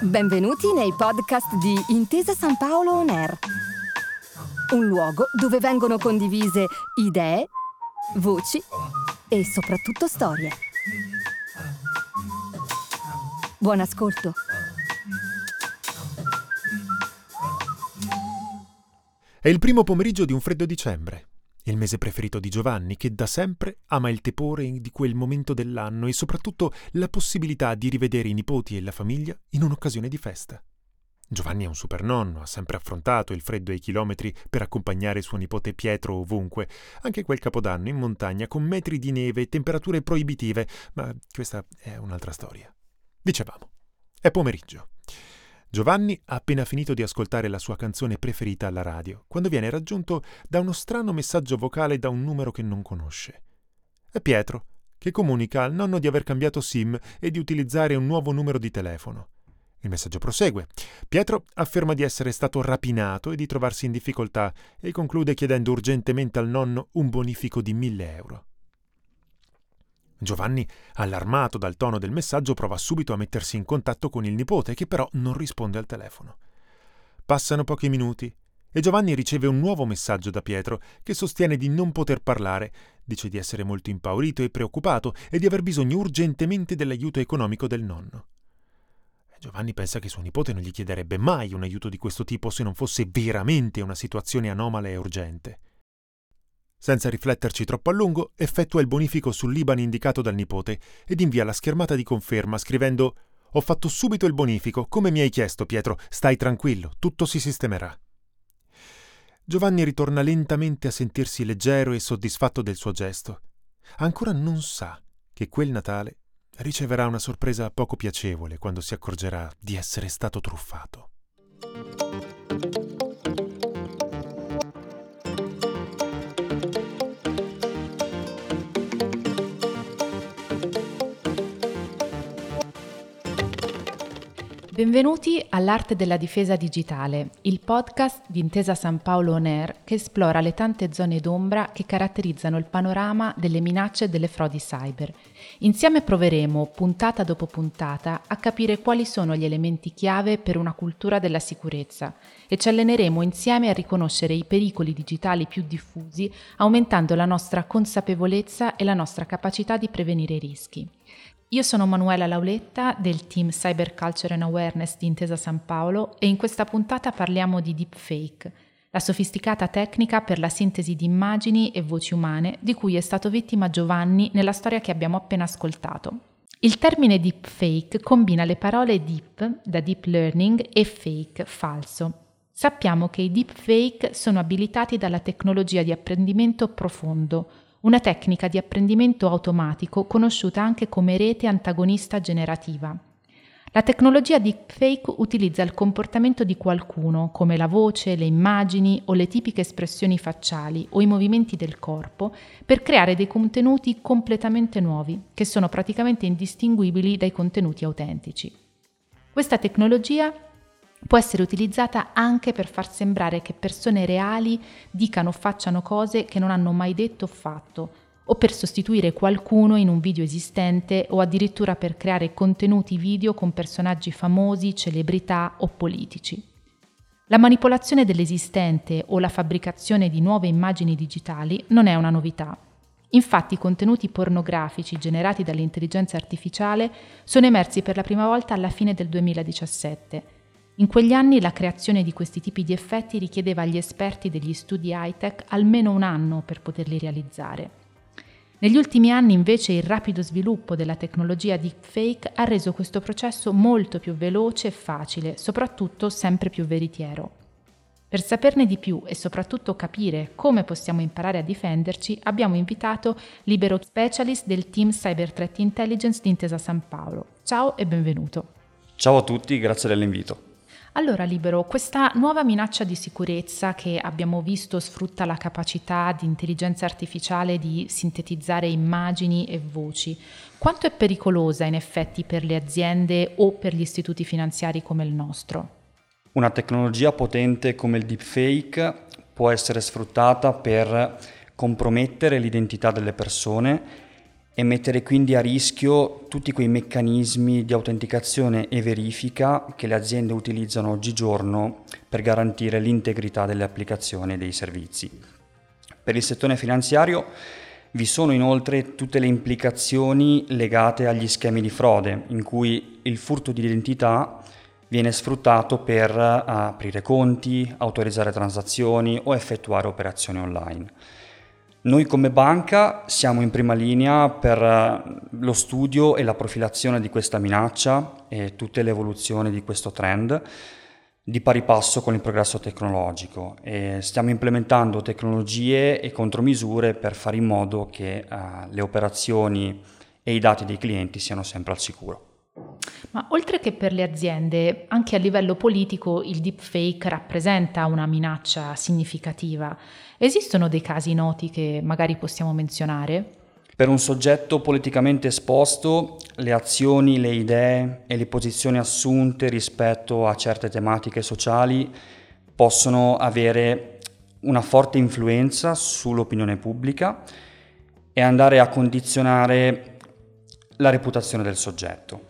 Benvenuti nei podcast di Intesa San Paolo On Air, un luogo dove vengono condivise idee, voci e soprattutto storie. Buon ascolto. È il primo pomeriggio di un freddo dicembre, il mese preferito di Giovanni, che da sempre ama il tepore di quel momento dell'anno e soprattutto la possibilità di rivedere i nipoti e la famiglia in un'occasione di festa. Giovanni è un supernonno, ha sempre affrontato il freddo e i chilometri per accompagnare suo nipote Pietro ovunque, anche quel capodanno in montagna con metri di neve e temperature proibitive, ma questa è un'altra storia. Dicevamo, è pomeriggio. Giovanni ha appena finito di ascoltare la sua canzone preferita alla radio, quando viene raggiunto da uno strano messaggio vocale da un numero che non conosce. È Pietro, che comunica al nonno di aver cambiato SIM e di utilizzare un nuovo numero di telefono. Il messaggio prosegue. Pietro afferma di essere stato rapinato e di trovarsi in difficoltà e conclude chiedendo urgentemente al nonno un bonifico di mille euro. Giovanni, allarmato dal tono del messaggio, prova subito a mettersi in contatto con il nipote, che però non risponde al telefono. Passano pochi minuti e Giovanni riceve un nuovo messaggio da Pietro, che sostiene di non poter parlare, dice di essere molto impaurito e preoccupato e di aver bisogno urgentemente dell'aiuto economico del nonno. Giovanni pensa che suo nipote non gli chiederebbe mai un aiuto di questo tipo se non fosse veramente una situazione anomala e urgente. Senza rifletterci troppo a lungo, effettua il bonifico sull'Iban indicato dal nipote ed invia la schermata di conferma scrivendo Ho fatto subito il bonifico, come mi hai chiesto, Pietro, stai tranquillo, tutto si sistemerà. Giovanni ritorna lentamente a sentirsi leggero e soddisfatto del suo gesto. Ancora non sa che quel Natale riceverà una sorpresa poco piacevole quando si accorgerà di essere stato truffato. Benvenuti all'Arte della Difesa Digitale, il podcast di Intesa San Paolo On Air che esplora le tante zone d'ombra che caratterizzano il panorama delle minacce e delle frodi cyber. Insieme proveremo, puntata dopo puntata, a capire quali sono gli elementi chiave per una cultura della sicurezza e ci alleneremo insieme a riconoscere i pericoli digitali più diffusi, aumentando la nostra consapevolezza e la nostra capacità di prevenire i rischi. Io sono Manuela Lauletta del team Cyber Culture and Awareness di Intesa San Paolo e in questa puntata parliamo di deepfake, la sofisticata tecnica per la sintesi di immagini e voci umane di cui è stato vittima Giovanni nella storia che abbiamo appena ascoltato. Il termine deepfake combina le parole deep, da deep learning, e fake, falso. Sappiamo che i deepfake sono abilitati dalla tecnologia di apprendimento profondo, una tecnica di apprendimento automatico conosciuta anche come rete antagonista generativa. La tecnologia deepfake utilizza il comportamento di qualcuno, come la voce, le immagini o le tipiche espressioni facciali o i movimenti del corpo, per creare dei contenuti completamente nuovi, che sono praticamente indistinguibili dai contenuti autentici. Questa tecnologia può essere utilizzata anche per far sembrare che persone reali dicano o facciano cose che non hanno mai detto o fatto, o per sostituire qualcuno in un video esistente o addirittura per creare contenuti video con personaggi famosi, celebrità o politici. La manipolazione dell'esistente o la fabbricazione di nuove immagini digitali non è una novità. Infatti i contenuti pornografici generati dall'intelligenza artificiale sono emersi per la prima volta alla fine del 2017 in quegli anni la creazione di questi tipi di effetti richiedeva agli esperti degli studi high-tech almeno un anno per poterli realizzare. Negli ultimi anni invece il rapido sviluppo della tecnologia deepfake ha reso questo processo molto più veloce e facile, soprattutto sempre più veritiero. Per saperne di più e soprattutto capire come possiamo imparare a difenderci, abbiamo invitato Libero Specialist del team Cyber Threat Intelligence di Intesa San Paolo. Ciao e benvenuto. Ciao a tutti, grazie dell'invito. Allora, Libero, questa nuova minaccia di sicurezza che abbiamo visto sfrutta la capacità di intelligenza artificiale di sintetizzare immagini e voci. Quanto è pericolosa in effetti per le aziende o per gli istituti finanziari come il nostro? Una tecnologia potente come il deepfake può essere sfruttata per compromettere l'identità delle persone e mettere quindi a rischio tutti quei meccanismi di autenticazione e verifica che le aziende utilizzano oggigiorno per garantire l'integrità delle applicazioni e dei servizi. Per il settore finanziario vi sono inoltre tutte le implicazioni legate agli schemi di frode, in cui il furto di identità viene sfruttato per eh, aprire conti, autorizzare transazioni o effettuare operazioni online. Noi come banca siamo in prima linea per eh, lo studio e la profilazione di questa minaccia e tutte le evoluzioni di questo trend di pari passo con il progresso tecnologico e stiamo implementando tecnologie e contromisure per fare in modo che uh, le operazioni e i dati dei clienti siano sempre al sicuro. Ma oltre che per le aziende, anche a livello politico il deepfake rappresenta una minaccia significativa. Esistono dei casi noti che magari possiamo menzionare? Per un soggetto politicamente esposto, le azioni, le idee e le posizioni assunte rispetto a certe tematiche sociali possono avere una forte influenza sull'opinione pubblica e andare a condizionare la reputazione del soggetto.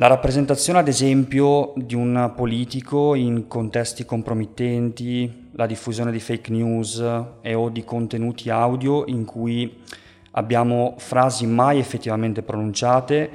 La rappresentazione, ad esempio, di un politico in contesti compromettenti, la diffusione di fake news e o di contenuti audio in cui abbiamo frasi mai effettivamente pronunciate,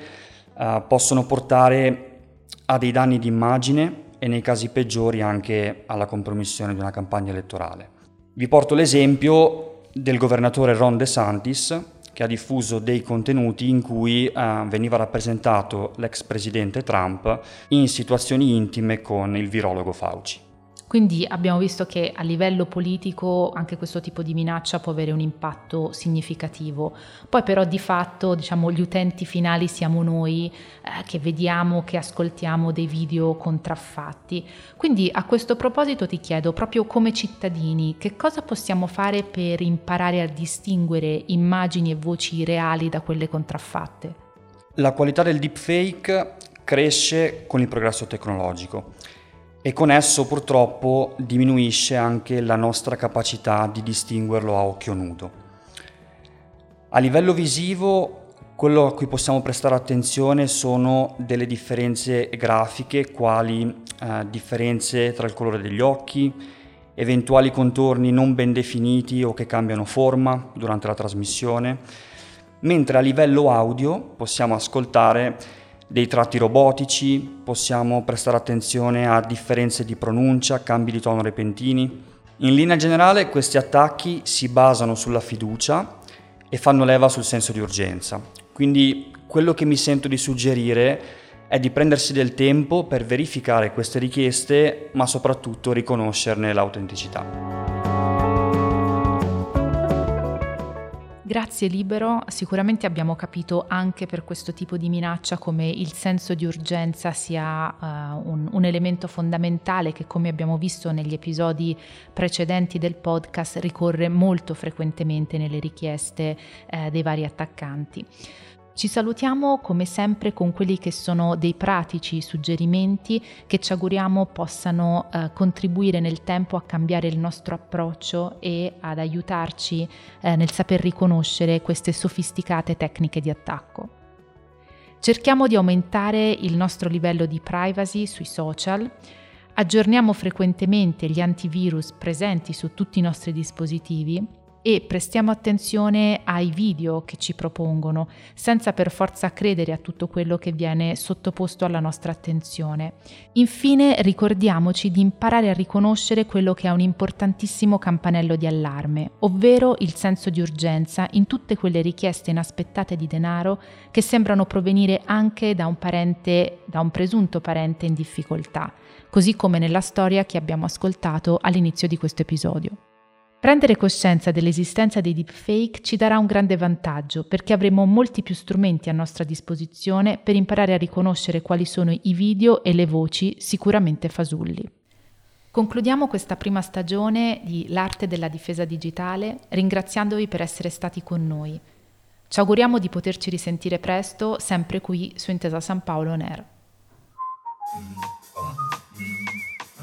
eh, possono portare a dei danni di immagine e nei casi peggiori anche alla compromissione di una campagna elettorale. Vi porto l'esempio del governatore Ron DeSantis che ha diffuso dei contenuti in cui eh, veniva rappresentato l'ex presidente Trump in situazioni intime con il virologo Fauci. Quindi abbiamo visto che a livello politico anche questo tipo di minaccia può avere un impatto significativo. Poi però di fatto diciamo, gli utenti finali siamo noi eh, che vediamo, che ascoltiamo dei video contraffatti. Quindi a questo proposito ti chiedo proprio come cittadini che cosa possiamo fare per imparare a distinguere immagini e voci reali da quelle contraffatte? La qualità del deepfake cresce con il progresso tecnologico e con esso purtroppo diminuisce anche la nostra capacità di distinguerlo a occhio nudo. A livello visivo, quello a cui possiamo prestare attenzione sono delle differenze grafiche, quali eh, differenze tra il colore degli occhi, eventuali contorni non ben definiti o che cambiano forma durante la trasmissione, mentre a livello audio possiamo ascoltare dei tratti robotici, possiamo prestare attenzione a differenze di pronuncia, cambi di tono repentini. In linea generale questi attacchi si basano sulla fiducia e fanno leva sul senso di urgenza. Quindi quello che mi sento di suggerire è di prendersi del tempo per verificare queste richieste, ma soprattutto riconoscerne l'autenticità. Grazie Libero, sicuramente abbiamo capito anche per questo tipo di minaccia come il senso di urgenza sia uh, un, un, elemento fondamentale che come abbiamo visto negli episodi precedenti del podcast ricorre molto frequentemente nelle richieste uh, dei vari attaccanti. Ci salutiamo come sempre con quelli che sono dei pratici suggerimenti che ci auguriamo possano eh, contribuire nel tempo a cambiare il nostro approccio e ad aiutarci eh, nel saper riconoscere queste sofisticate tecniche di attacco. Cerchiamo di aumentare il nostro livello di privacy sui social, aggiorniamo frequentemente gli antivirus presenti su tutti i nostri dispositivi e prestiamo attenzione ai video che ci propongono, senza per forza credere a tutto quello che viene sottoposto alla nostra attenzione. Infine ricordiamoci di imparare a riconoscere quello che è un importantissimo campanello di allarme, ovvero il senso di urgenza in tutte quelle richieste inaspettate di denaro che sembrano provenire anche da un parente, da un presunto parente in difficoltà, così come nella storia che abbiamo ascoltato all'inizio di questo episodio. Prendere coscienza dell'esistenza dei deepfake ci darà un grande vantaggio perché avremo molti più strumenti a nostra disposizione per imparare a riconoscere quali sono i video e le voci sicuramente fasulli. Concludiamo questa prima stagione di L'arte della difesa digitale ringraziandovi per essere stati con noi. Ci auguriamo di poterci risentire presto, sempre qui su Intesa San Paolo On Air.